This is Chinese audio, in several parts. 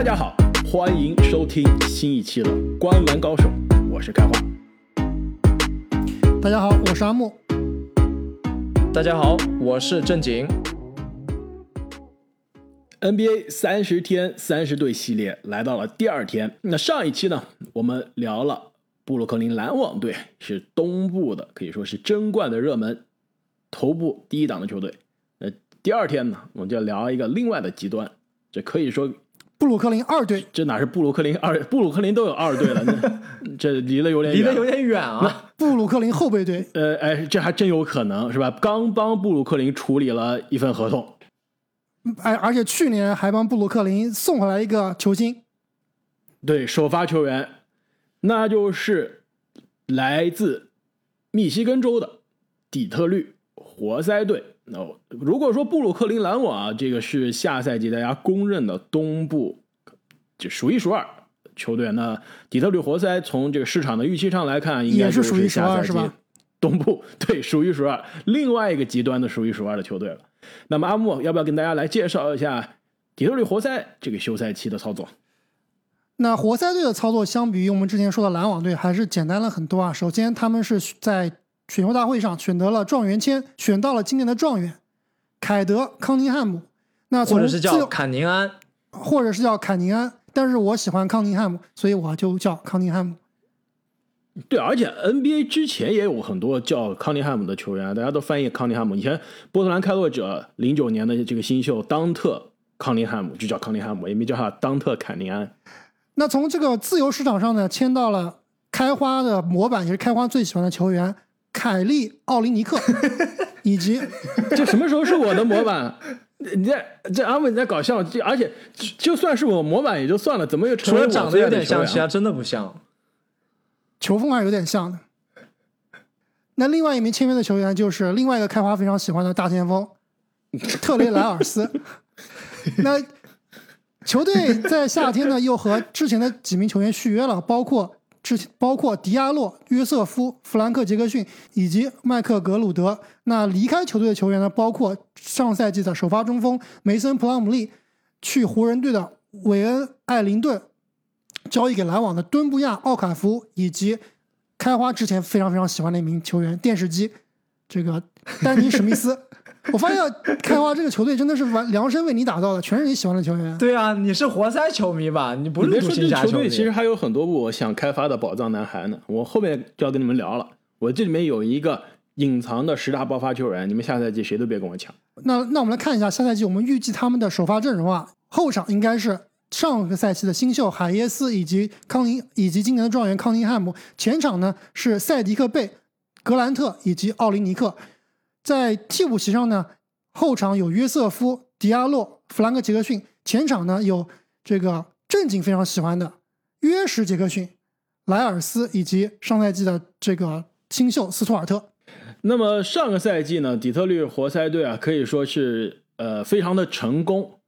大家好，欢迎收听新一期的《观篮高手》，我是开花。大家好，我是阿木。大家好，我是正经。NBA 三十天三十队系列来到了第二天。那上一期呢，我们聊了布鲁克林篮网队是东部的，可以说是争冠的热门，头部第一档的球队。那第二天呢，我们就聊一个另外的极端，这可以说布鲁克林二队，这哪是布鲁克林二？布鲁克林都有二队了，这这离得有点远离得有点远啊。布鲁克林后备队，呃，哎，这还真有可能是吧？刚帮布鲁克林处理了一份合同，哎，而且去年还帮布鲁克林送回来一个球星，对，首发球员，那就是来自密西根州的底特律活塞队。那、如果说布鲁克林篮网啊，这个是下赛季大家公认的东部就数一数二球队，那底特律活塞从这个市场的预期上来看，应该就也是数一数二是吧东部对数一数二，另外一个极端的数一数二的球队了。那么阿木要不要跟大家来介绍一下底特律活塞这个休赛期的操作？那活塞队的操作相比于我们之前说的篮网队还是简单了很多啊。首先，他们是在选秀大会上选择了状元签，选到了今年的状元凯德·康宁汉姆。那从或者是叫坎宁安，或者是叫坎宁安，但是我喜欢康宁汉姆，所以我就叫康宁汉姆。对，而且 NBA 之前也有很多叫康宁汉姆的球员，大家都翻译康宁汉姆。以前波特兰开拓者零九年的这个新秀当特康宁汉姆就叫康宁汉姆，也没叫他当特坎宁安。那从这个自由市场上呢，签到了开花的模板，也是开花最喜欢的球员凯利·奥林尼克，以及这什么时候是我的模板？你在这阿伟你在搞笑，这而且就算是我模板也就算了，怎么又成除了为我最长得有点像，其他真的不像。球风还是有点像的。那另外一名签约的球员就是另外一个开花非常喜欢的大前锋 特雷莱尔斯。那球队在夏天呢又和之前的几名球员续约了，包括之包括迪亚洛、约瑟夫、弗兰克·杰克逊以及麦克格鲁德。那离开球队的球员呢，包括上赛季的首发中锋梅森·普拉姆利，去湖人队的韦恩·艾灵顿，交易给篮网的敦布亚·奥卡福，以及开花之前非常非常喜欢的一名球员电视机，这个丹尼·史密斯。我发现开花这个球队真的是完量身为你打造的，全是你喜欢的球员。对啊，你是活塞球迷吧？你不你别说，是独行侠这球队。其实还有很多我想开发的宝藏男孩呢。我后面就要跟你们聊了。我这里面有一个隐藏的十大爆发球员，你们下赛季谁都别跟我抢。那那我们来看一下下赛季我们预计他们的首发阵容啊，后场应该是上个赛季的新秀海耶斯以及康宁以及今年的状元康宁汉姆，前场呢是塞迪克贝、格兰特以及奥林尼克，在替补席上呢，后场有约瑟夫、迪亚洛、弗兰克·杰克逊，前场呢有这个正经非常喜欢的约什·杰克逊、莱尔斯以及上赛季的这个新秀斯图尔特。那么上个赛季呢，底特律活塞队啊，可以说是呃非常的成功。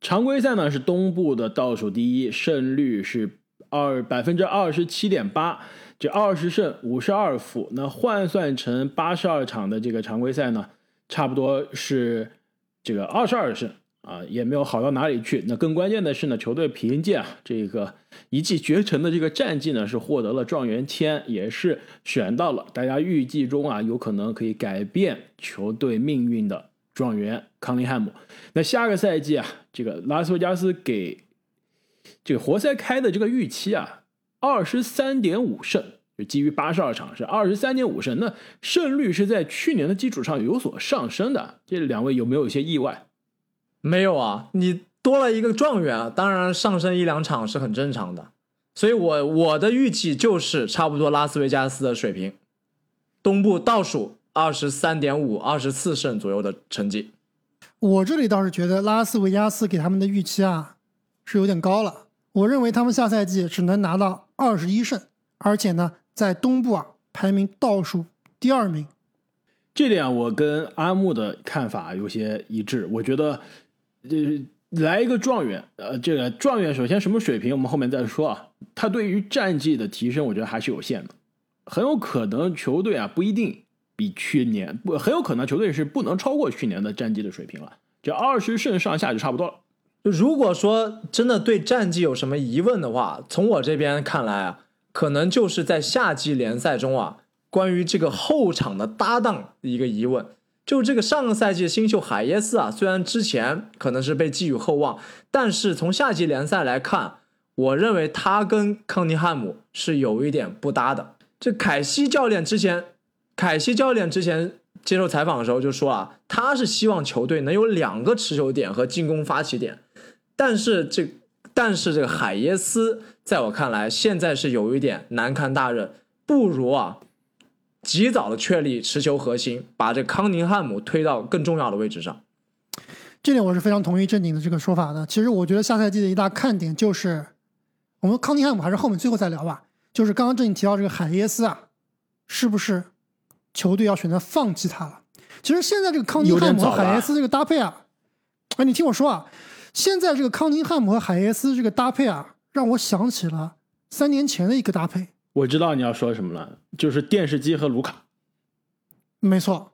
常规赛呢是东部的倒数第一，胜率是二百分之二十七点八，这二十胜五十二负。那换算成八十二场的这个常规赛呢，差不多是这个二十二胜啊，也没有好到哪里去。那更关键的是呢，球队凭借啊这个一骑绝尘的这个战绩呢，是获得了状元签，也是选到了大家预计中啊有可能可以改变球队命运的状元康林汉姆。那下个赛季啊，这个拉斯维加斯给这个活塞开的这个预期啊，二十三点五胜，就基于八十二场是二十三点五胜，那胜率是在去年的基础上有所上升的。这两位有没有一些意外？没有啊，你多了一个状元啊，当然上升一两场是很正常的。所以我我的预计就是差不多拉斯维加斯的水平，东部倒数二十三点五、二十四胜左右的成绩。我这里倒是觉得拉斯维加斯给他们的预期啊是有点高了。我认为他们下赛季只能拿到二十一胜，而且呢，在东部啊排名倒数第二名。这点我跟阿木的看法有些一致。我觉得，呃，来一个状元，呃，这个状元首先什么水平，我们后面再说啊。他对于战绩的提升，我觉得还是有限的，很有可能球队啊不一定比去年不，很有可能球队是不能超过去年的战绩的水平了。这二十胜上下就差不多了。如果说真的对战绩有什么疑问的话，从我这边看来啊，可能就是在夏季联赛中啊，关于这个后场的搭档一个疑问。就这个上个赛季新秀海耶斯啊，虽然之前可能是被寄予厚望，但是从夏季联赛来看，我认为他跟康尼汉姆是有一点不搭的。这凯西教练之前，凯西教练之前接受采访的时候就说啊，他是希望球队能有两个持球点和进攻发起点，但是这但是这个海耶斯在我看来现在是有一点难堪大任，不如啊。及早的确立持球核心，把这康宁汉姆推到更重要的位置上。这点我是非常同意正经的这个说法的。其实我觉得下赛季的一大看点就是，我们康宁汉姆还是后面最后再聊吧。就是刚刚正经提到这个海耶斯啊，是不是球队要选择放弃他了？其实现在这个康宁汉姆和海耶斯这个搭配啊，哎，你听我说啊，现在这个康宁汉姆和海耶斯这个搭配啊，让我想起了三年前的一个搭配。我知道你要说什么了，就是电视机和卢卡。没错，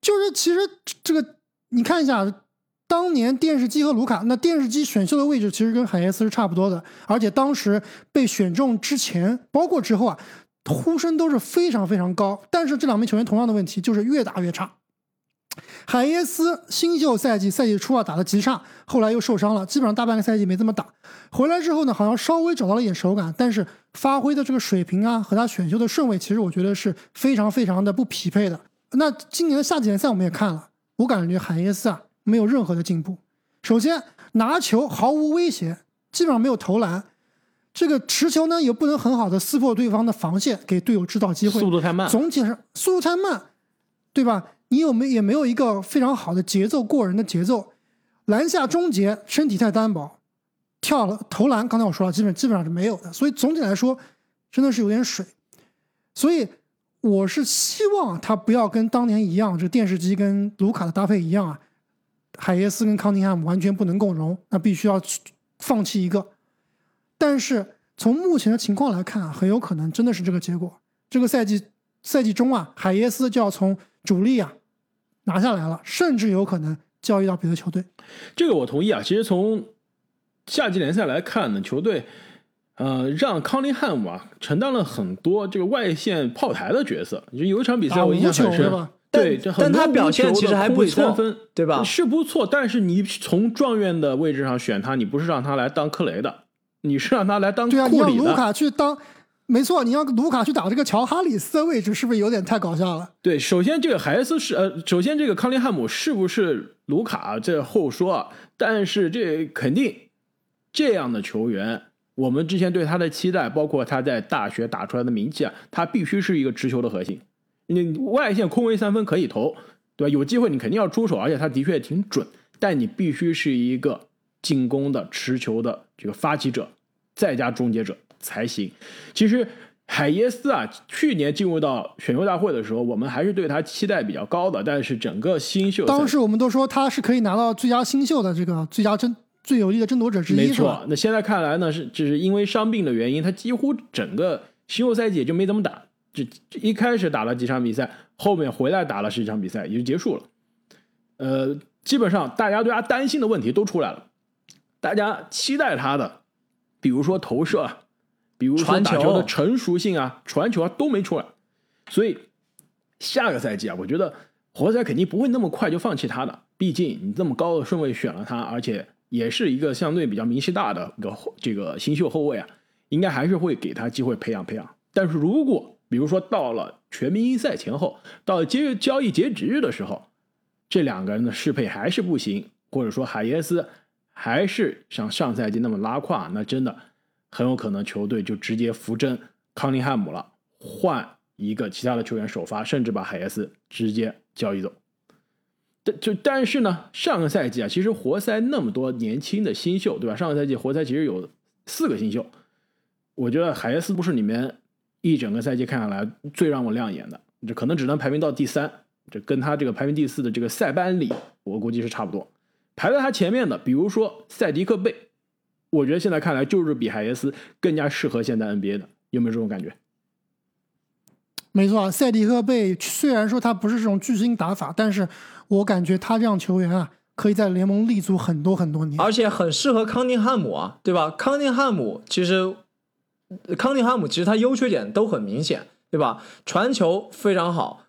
就是其实这个你看一下，当年电视机和卢卡，那电视机选秀的位置其实跟海耶斯是差不多的，而且当时被选中之前，包括之后啊，呼声都是非常非常高。但是这两名球员同样的问题就是越打越差。海耶斯新秀赛季赛季初啊打的极差，后来又受伤了，基本上大半个赛季没怎么打。回来之后呢，好像稍微找到了一点手感，但是发挥的这个水平啊和他选秀的顺位，其实我觉得是非常非常的不匹配的。那今年的夏季联赛我们也看了，我感觉海耶斯啊没有任何的进步。首先拿球毫无威胁，基本上没有投篮，这个持球呢也不能很好的撕破对方的防线，给队友制造机会，速度太慢。总体上速度太慢，对吧？你有没也没有一个非常好的节奏过人的节奏，篮下终结身体太单薄，跳了投篮，刚才我说了，基本基本上是没有的，所以总体来说真的是有点水，所以我是希望他不要跟当年一样，这电视机跟卢卡的搭配一样啊，海耶斯跟康宁汉姆完全不能共荣，那必须要放弃一个，但是从目前的情况来看啊，很有可能真的是这个结果，这个赛季赛季中啊，海耶斯就要从主力啊。拿下来了，甚至有可能交易到别的球队。这个我同意啊。其实从夏季联赛来看呢，球队呃让康林汉姆啊承担了很多这个外线炮台的角色。就有一场比赛我印象很深，对，但他表现其实还不错，对吧？是不错，但是你从状元的位置上选他，你不是让他来当克雷的，你是让他来当库里的。对啊，你让卢卡去当。没错，你让卢卡去打这个乔哈里斯的位置，是不是有点太搞笑了？对，首先这个海斯是呃，首先这个康林汉姆是不是卢卡这后说？但是这肯定这样的球员，我们之前对他的期待，包括他在大学打出来的名气啊，他必须是一个持球的核心。你外线空位三分可以投，对吧？有机会你肯定要出手，而且他的确挺准。但你必须是一个进攻的持球的这个发起者，再加终结者。才行。其实海耶斯啊，去年进入到选秀大会的时候，我们还是对他期待比较高的。但是整个新秀，当时我们都说他是可以拿到最佳新秀的这个最佳争最有力的争夺者之一。没错，那现在看来呢，是只是因为伤病的原因，他几乎整个新秀赛季也就没怎么打。这一开始打了几场比赛，后面回来打了十几场比赛，也就结束了。呃，基本上大家对他担心的问题都出来了，大家期待他的，比如说投射。比如说打球的成熟性啊，传球啊都没出来，所以下个赛季啊，我觉得活塞肯定不会那么快就放弃他的。毕竟你这么高的顺位选了他，而且也是一个相对比较名气大的一个这个新秀后卫啊，应该还是会给他机会培养培养。但是如果比如说到了全明星赛前后，到了接交易截止日的时候，这两个人的适配还是不行，或者说海耶斯还是像上赛季那么拉胯，那真的。很有可能球队就直接扶正康宁汉姆了，换一个其他的球员首发，甚至把海耶斯直接交易走。但就但是呢，上个赛季啊，其实活塞那么多年轻的新秀，对吧？上个赛季活塞其实有四个新秀，我觉得海耶斯不是里面一整个赛季看下来最让我亮眼的，这可能只能排名到第三，这跟他这个排名第四的这个塞班里，我估计是差不多。排在他前面的，比如说塞迪克贝。我觉得现在看来，就是比海耶斯更加适合现在 NBA 的，有没有这种感觉？没错，塞迪克贝虽然说他不是这种巨星打法，但是我感觉他这样球员啊，可以在联盟立足很多很多年。而且很适合康宁汉姆啊，对吧？康宁汉姆其实，康宁汉姆其实他优缺点都很明显，对吧？传球非常好，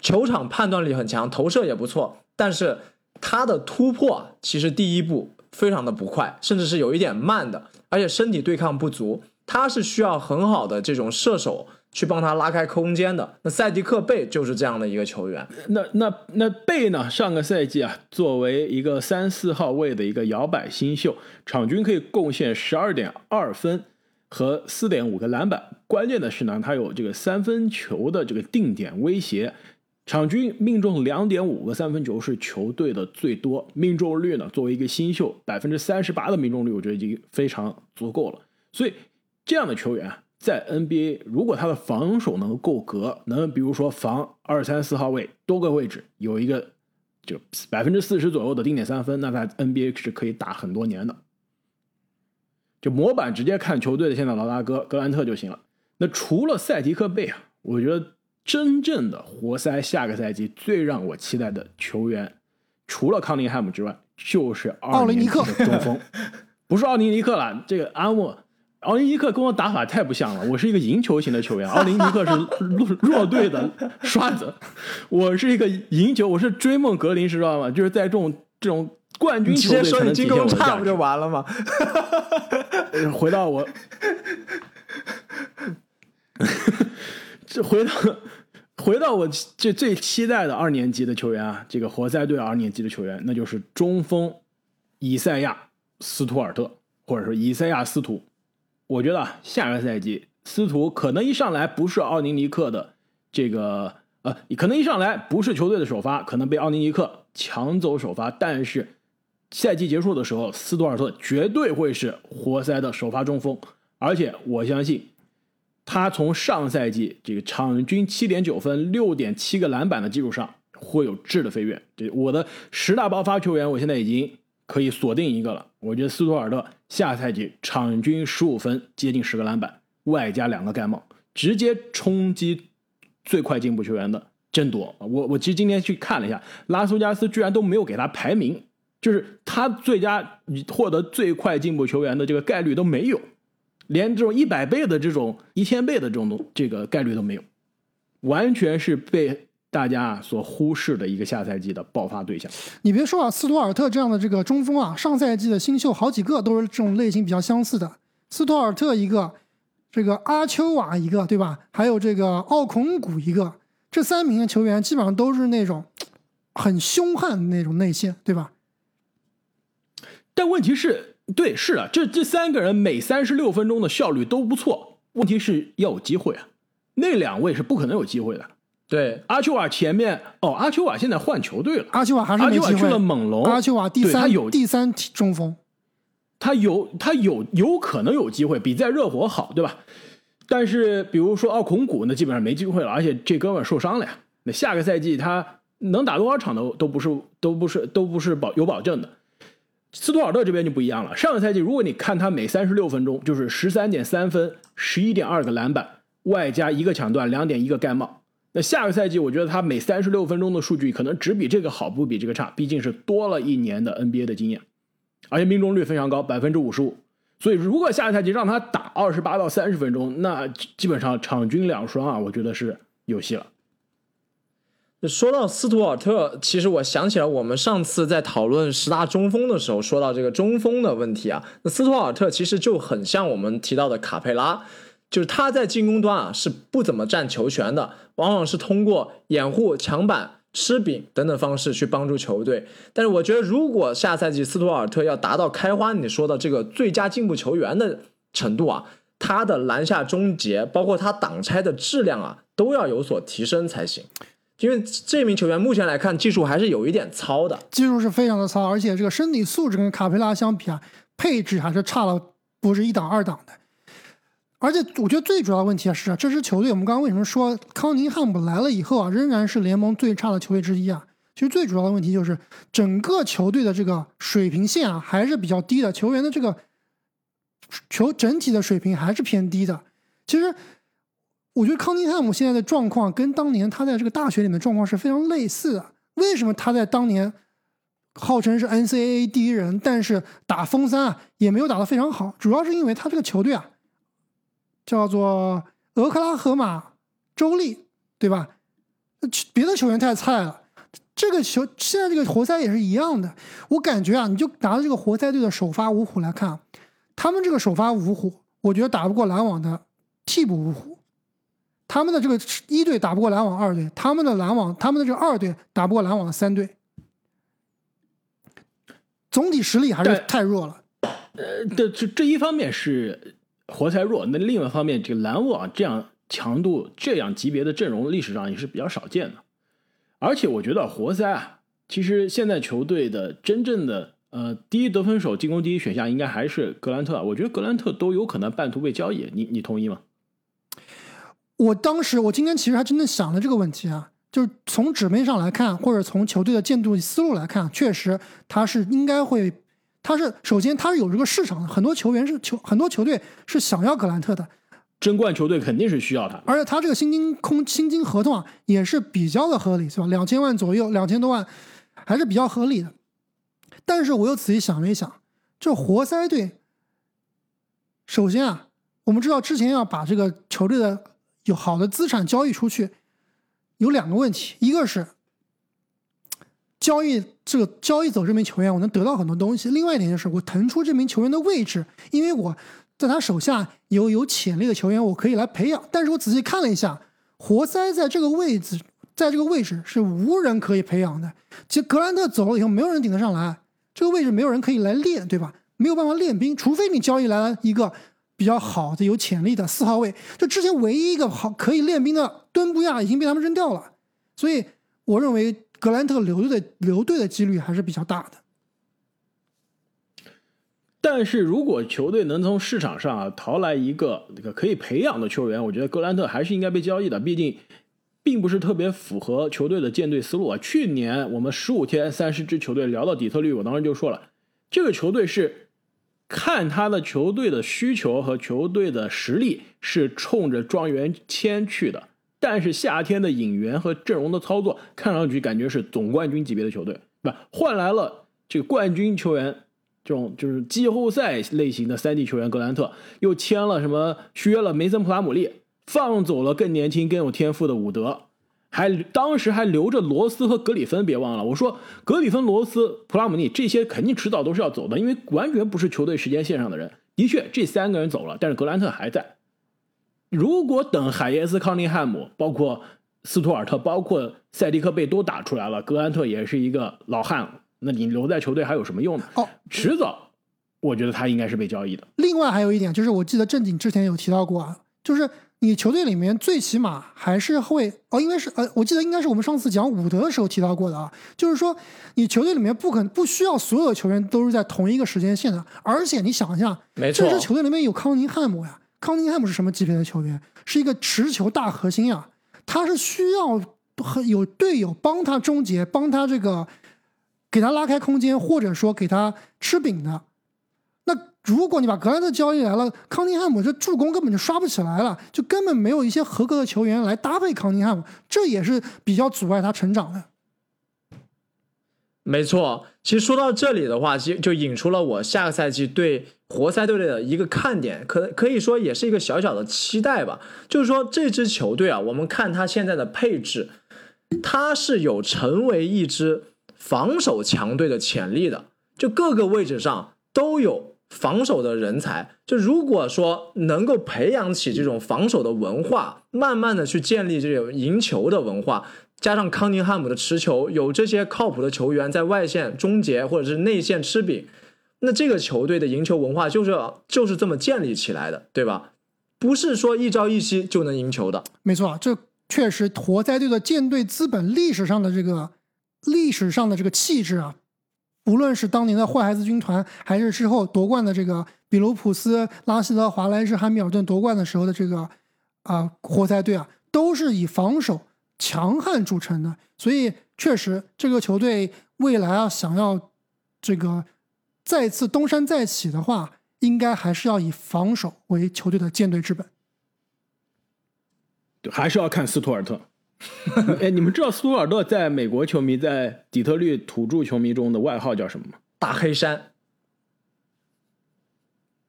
球场判断力很强，投射也不错，但是他的突破其实第一步非常的不快，甚至是有一点慢的，而且身体对抗不足，他是需要很好的这种射手去帮他拉开空间的。那塞迪克贝就是这样的一个球员，那那那贝呢？上个赛季啊，作为一个三四号位的一个摇摆新秀，场均可以贡献十二点二分和四点五个篮板。关键的是呢，他有这个三分球的这个定点威胁，场均命中两点五个三分球是球队的最多，命中率呢，作为一个新秀，百分之三十八的命中率，我觉得已经非常足够了。所以这样的球员，在 NBA，如果他的防守能够格，能比如说防二三四号位多个位置有一个就百分之四十左右的定点三分，那在 NBA 是可以打很多年的。就模板直接看球队的现在老大哥格兰特就行了。那除了赛迪克贝啊，我觉得真正的活塞下个赛季最让我期待的球员，除了康宁汉姆之外，就是奥林尼克的中锋，不是奥林尼克了，这个阿莫。奥林尼克跟我打法太不像了，我是一个赢球型的球员，奥林尼克是弱弱队的刷子，我是一个赢球，我是追梦格林，知道吗？就是在这种这种冠军球队才能体现我的价值。不就完了吗？回到我，这回到回到我这最期待的二年级的球员啊，这个活塞队二年级的球员，那就是中锋以赛亚斯图尔特，或者说以赛亚斯图。我觉得啊，下个赛季斯图可能一上来不是奥尼尼克的这个呃，可能一上来不是球队的首发，可能被奥尼尼克抢走首发，但是赛季结束的时候，斯图尔特绝对会是活塞的首发中锋，而且我相信他从上赛季这个场均七点九分、六点七个篮板的基础上，会有质的飞跃。这我的十大爆发球员，我现在已经可以锁定一个了。我觉得斯图尔特下赛季场均十五分，接近十个篮板，外加两个盖帽，直接冲击最快进步球员的争夺。我我其实今天去看了一下，拉斯加斯居然都没有给他排名，就是他最佳获得最快进步球员的这个概率都没有，连这种一百倍的这种一千倍的这种这个概率都没有，完全是被。大家所忽视的一个下赛季的爆发对象，你别说啊，斯图尔特这样的这个中锋啊，上赛季的新秀好几个都是这种类型比较相似的。斯图尔特一个，这个阿丘瓦一个，对吧？还有这个奥孔古一个，这三名的球员基本上都是那种很凶悍的那种内线，对吧？但问题是，对，是的，这这三个人每三十六分钟的效率都不错，问题是要有机会啊，那两位是不可能有机会的。对，阿丘瓦前面哦，阿丘瓦现在换球队了。阿丘瓦还是。阿丘瓦去了猛龙。阿丘瓦第三，他有第三中锋，他有他有有可能有机会，比在热火好，对吧？但是比如说奥孔古，那基本上没机会了，而且这哥们受伤了呀。那下个赛季他能打多少场都都不是都不是都不是保有保证的。斯图尔特这边就不一样了，上个赛季如果你看他每三十六分钟就是十三点三分，十一点二个篮板，外加一个抢断，两点一个盖帽。那下个赛季，我觉得他每三十六分钟的数据可能只比这个好，不比这个差。毕竟是多了一年的 NBA 的经验，而且命中率非常高，百分之五十五。所以如果下个赛季让他打二十八到三十分钟，那基本上场均两双啊，我觉得是有戏了。说到斯图尔特，其实我想起来，我们上次在讨论十大中锋的时候，说到这个中锋的问题啊，那斯图尔特其实就很像我们提到的卡佩拉。就是他在进攻端啊是不怎么占球权的，往往是通过掩护、抢板、吃饼等等方式去帮助球队。但是我觉得，如果下赛季斯图尔特要达到开花你说的这个最佳进步球员的程度啊，他的篮下终结，包括他挡拆的质量啊，都要有所提升才行。因为这名球员目前来看技术还是有一点糙的，技术是非常的糙，而且这个身体素质跟卡佩拉相比啊，配置还是差了不是一档二档的。而且我觉得最主要的问题啊是，这支球队我们刚刚为什么说康宁汉姆来了以后啊，仍然是联盟最差的球队之一啊？其实最主要的问题就是整个球队的这个水平线啊还是比较低的，球员的这个球整体的水平还是偏低的。其实我觉得康宁汉姆现在的状况跟当年他在这个大学里面状况是非常类似的。为什么他在当年号称是 NCAA 第一人，但是打锋三啊也没有打得非常好，主要是因为他这个球队啊叫做俄克拉荷马州立，对吧？别的球员太菜了。这个球现在这个活塞也是一样的，我感觉啊，你就拿这个活塞队的首发五虎来看，他们这个首发五虎，我觉得打不过篮网的替补五虎，他们的这个一队打不过篮网二队，他们的篮网他们的这个二队打不过篮网三队，总体实力还是太弱了。呃，这这这一方面是活塞弱，那另外一方面，这个篮网这样强度、这样级别的阵容，历史上也是比较少见的。而且我觉得活塞啊，其实现在球队的真正的呃第一得分手、进攻第一选项应该还是格兰特。我觉得格兰特都有可能半途被交易，你你同意吗？我当时我今天其实还真的想了这个问题啊，就是从纸面上来看，或者从球队的建筑思路来看，确实他是应该会，他是首先他是有这个市场的，很多球员是球很多球队是想要格兰特的。争冠球队肯定是需要他，而且他这个薪金空薪金合同啊也是比较的合理，是吧？两千万左右，两千多万，还是比较合理的。但是我又仔细想了一想，这活塞队，首先啊，我们知道之前要把这个球队的有好的资产交易出去，有两个问题，一个是交易这个交易走这名球员，我能得到很多东西；另外一点就是我腾出这名球员的位置，因为我。在他手下有有潜力的球员，我可以来培养。但是我仔细看了一下，活塞在这个位置，在这个位置是无人可以培养的。其实格兰特走了以后，没有人顶得上来，这个位置没有人可以来练，对吧？没有办法练兵，除非你交易来了一个比较好的、有潜力的四号位。就之前唯一一个好可以练兵的敦布亚已经被他们扔掉了，所以我认为格兰特留队的留队的几率还是比较大的。但是如果球队能从市场上啊淘来一个这个可以培养的球员，我觉得格兰特还是应该被交易的。毕竟，并不是特别符合球队的建队思路啊。去年我们十五天三十支球队聊到底特律，我当时就说了，这个球队是看他的球队的需求和球队的实力是冲着状元签去的。但是夏天的引援和阵容的操作，看上去感觉是总冠军级别的球队，不换来了这个冠军球员。这种就是季后赛类型的三 D 球员格兰特，又签了什么？续约了梅森普拉姆利，放走了更年轻、更有天赋的伍德，还当时还留着罗斯和格里芬。别忘了，我说格里芬、罗斯、普拉姆尼这些肯定迟早都是要走的，因为完全不是球队时间线上的人。的确，这三个人走了，但是格兰特还在。如果等海耶斯、康利汉姆、包括斯图尔特、包括塞迪克贝都打出来了，格兰特也是一个老汉了。那你留在球队还有什么用呢？哦，迟早，我觉得他应该是被交易的。另外还有一点就是，我记得正经之前有提到过啊，就是你球队里面最起码还是会哦，因为是呃，我记得应该是我们上次讲伍德的时候提到过的啊，就是说你球队里面不可不需要所有球员都是在同一个时间线的，而且你想一下，没错，这支球队里面有康宁汉姆呀，康宁汉姆是什么级别的球员？是一个持球大核心呀，他是需要和有队友帮他终结，帮他这个。给他拉开空间，或者说给他吃饼的。如果你把格兰特交易来了，康宁汉姆这助攻根本就刷不起来了，就根本没有一些合格的球员来搭配康宁汉姆，这也是比较阻碍他成长的。没错，其实说到这里的话，其实就引出了我下个赛季对活塞队的一个看点，可可以说也是一个小小的期待吧。就是说这支球队啊，我们看他现在的配置，他是有成为一支。防守强队的潜力的，就各个位置上都有防守的人才。就如果说能够培养起这种防守的文化，慢慢的去建立这种赢球的文化，加上康宁汉姆的持球，有这些靠谱的球员在外线终结或者是内线吃饼，那这个球队的赢球文化就是就是这么建立起来的，对吧？不是说一朝一夕就能赢球的。没错，这确实活塞队的舰队资本历史上的这个。历史上的这个气质啊，无论是当年的坏孩子军团，还是之后夺冠的这个比卢普斯、拉希德、华莱士、汉密尔顿夺冠的时候的这个啊活塞队啊，都是以防守强悍著称的。所以，确实这个球队未来啊，想要这个再次东山再起的话，应该还是要以防守为球队的舰队之本。对，还是要看斯图尔特。哎，你们知道斯图尔特在美国球迷在底特律土著球迷中的外号叫什么吗？大黑山，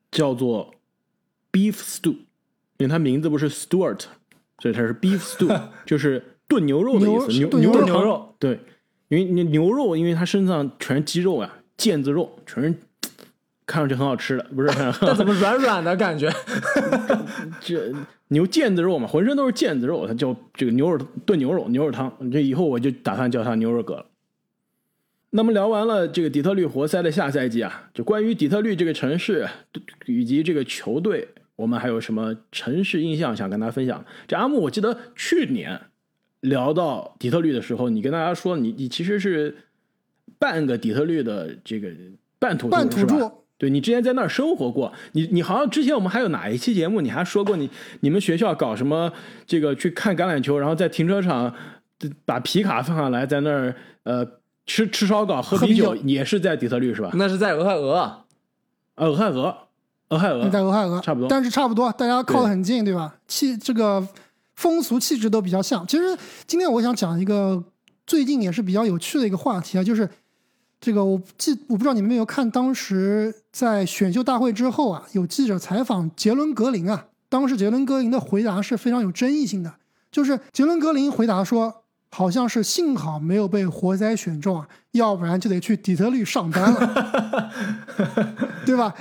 叫做 Beef Stew，因为他名字不是 Stewart，所以他是 Beef Stew，就是炖牛肉的意思。牛牛肉牛肉对，因为牛牛肉，因为他身上全是肌肉啊，腱子肉，全是看上去很好吃的，不是？但怎么软软的感觉？这牛腱子肉嘛，浑身都是腱子肉，它叫这个牛肉炖牛肉牛肉汤。这以后我就打算叫它牛肉哥了。那么聊完了这个底特律活塞的下赛季啊，就关于底特律这个城市以及这个球队，我们还有什么城市印象想跟大家分享？这阿木，我记得去年聊到底特律的时候，你跟大家说你你其实是半个底特律的这个半土著半土著，对你之前在那儿生活过，你你好像之前我们还有哪一期节目，你还说过你你们学校搞什么这个去看橄榄球，然后在停车场把皮卡放下来，在那儿呃吃吃烧烤喝啤酒也是在底特律是吧？那是在俄亥俄。呃俄亥俄，俄亥俄在俄亥俄差不多但是差不多，大家靠得很近，对吧？气这个风俗气质都比较像。其实今天我想讲一个最近也是比较有趣的一个话题啊，就是这个我记我不知道你们有没有看，当时在选秀大会之后啊，有记者采访杰伦格林啊，当时杰伦格林的回答是非常有争议性的，就是杰伦格林回答说。好像是幸好没有被活塞选中啊，要不然就得去底特律上班了，对吧？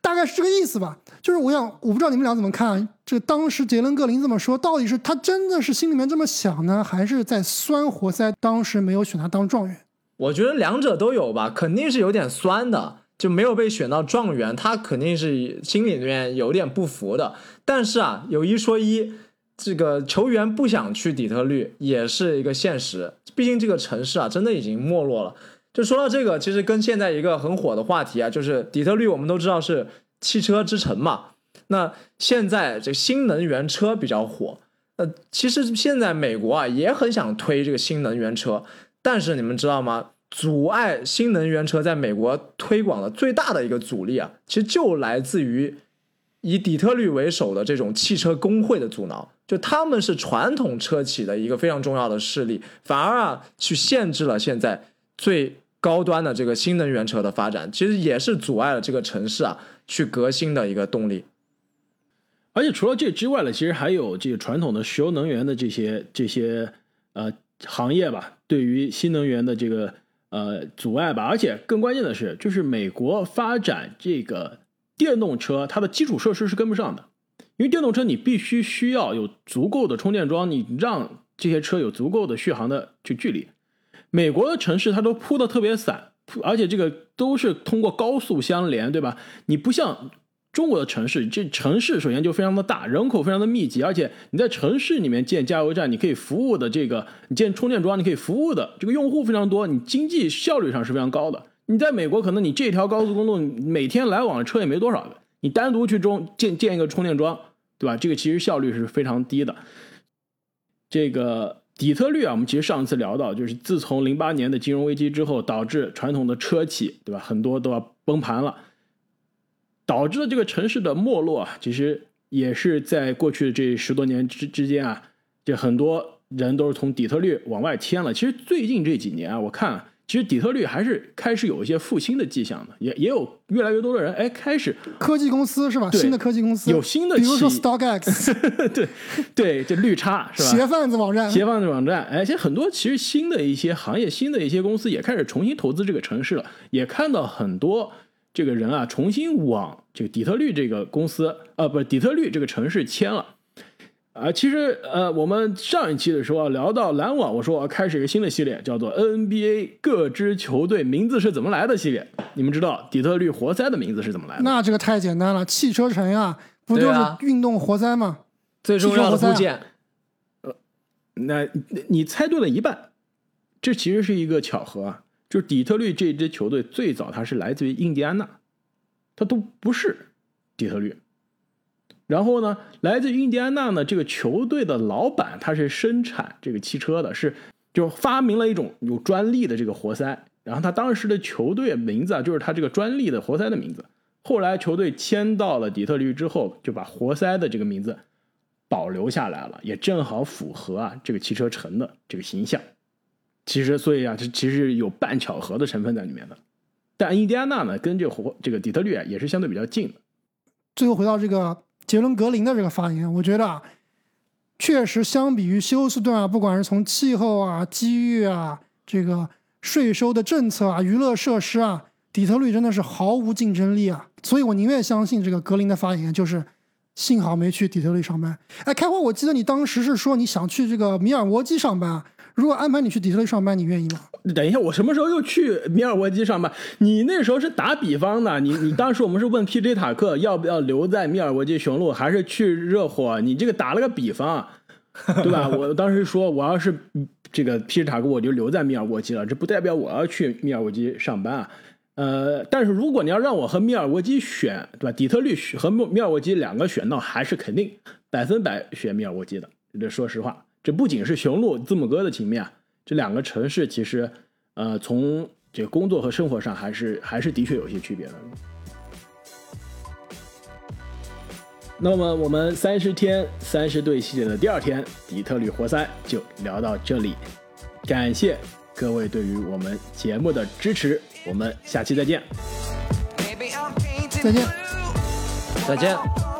大概是这个意思吧。就是我想，我不知道你们俩怎么看。这当时杰伦格林这么说，到底是他真的是心里面这么想呢，还是在酸活塞当时没有选他当状元？我觉得两者都有吧，肯定是有点酸的，就没有被选到状元，他肯定是心里面有点不服的。但是啊，有一说一，这个球员不想去底特律也是一个现实，毕竟这个城市啊，真的已经没落了。就说到这个，其实跟现在一个很火的话题啊，就是底特律，我们都知道是汽车之城嘛。那现在这新能源车比较火，呃，其实现在美国啊也很想推这个新能源车，但是你们知道吗？阻碍新能源车在美国推广的最大的一个阻力啊，其实就来自于以底特律为首的这种汽车工会的阻挠。就他们是传统车企的一个非常重要的势力，反而啊去限制了现在最高端的这个新能源车的发展，其实也是阻碍了这个城市啊去革新的一个动力。而且除了这之外呢，其实还有这个传统的石油能源的这些这些呃行业吧，对于新能源的这个呃阻碍吧。而且更关键的是，就是美国发展这个电动车，它的基础设施是跟不上的。因为电动车你必须需要有足够的充电桩，你让这些车有足够的续航的就距离。美国的城市它都铺的特别散，而且这个都是通过高速相连，对吧？你不像中国的城市，这城市首先就非常的大，人口非常的密集，而且你在城市里面建加油站，你可以服务的这个，你建充电桩，你可以服务的这个用户非常多，你经济效率上是非常高的。你在美国，可能你这条高速公路每天来往的车也没多少个，你单独去中建建一个充电桩，对吧？这个其实效率是非常低的。这个底特律啊，我们其实上次聊到，就是自从零八年的金融危机之后，导致传统的车企，对吧，很多都要崩盘了。导致了这个城市的没落啊，其实也是在过去的这十多年之之间啊，这很多人都是从底特律往外迁了。其实最近这几年啊，我看其实底特律还是开始有一些复兴的迹象的，也也有越来越多的人哎开始科技公司是吧？新的科技公司有新的比如说企 StockX 对对，这绿叉是吧？鞋贩子网站，鞋贩子网站，哎，其实很多其实新的一些行业、新的一些公司也开始重新投资这个城市了，也看到很多这个人啊重新往这个底特律这个公司，呃，不是底特律这个城市迁了。啊，其实呃，我们上一期的时候啊聊到篮网，我说我要开始一个新的系列，叫做 NBA 各支球队名字是怎么来的系列。你们知道底特律活塞的名字是怎么来的？那这个太简单了，汽车城呀，不就是运动活塞吗？最重要的部件，那你你猜对了一半，这其实是一个巧合啊。就是底特律这支球队最早它是来自于印第安纳，它都不是底特律。然后呢，来自印第安纳呢，这个球队的老板他是生产这个汽车的，是就发明了一种有专利的这个活塞。然后他当时的球队名字啊，就是他这个专利的活塞的名字。后来球队迁到了底特律之后，就把活塞的这个名字保留下来了，也正好符合啊这个汽车城的这个形象。其实，所以啊，这其实有半巧合的成分在里面的。但印第安纳呢，跟这火这个底特律啊，也是相对比较近的。最后回到这个杰伦格林的这个发言，我觉得啊，确实相比于休斯顿啊，不管是从气候啊、机遇啊、这个税收的政策啊、娱乐设施啊，底特律真的是毫无竞争力啊。所以我宁愿相信这个格林的发言，就是幸好没去底特律上班。哎，开花，我记得你当时是说你想去这个米尔沃基上班。如果安排你去底特律上班，你愿意吗？等一下，我什么时候又去米尔沃基上班？你那时候是打比方的，你你当时我们是问 PJ 塔克要不要留在米尔沃基雄鹿，还是去热火？你这个打了个比方，对吧？我当时说我要是这个 PJ 塔克，我就留在米尔沃基了，这不代表我要去米尔沃基上班啊。呃，但是如果你要让我和米尔沃基选，对吧？底特律和米尔沃基两个选，那还是肯定百分百选米尔沃基的。这说实话。这不仅是雄鹿字母哥的情面，这两个城市其实，呃，从这个工作和生活上还是还是的确有些区别的。那么我们三十天三十队系列的第二天，底特律活塞就聊到这里，感谢各位对于我们节目的支持，我们下期再见，再见，再见。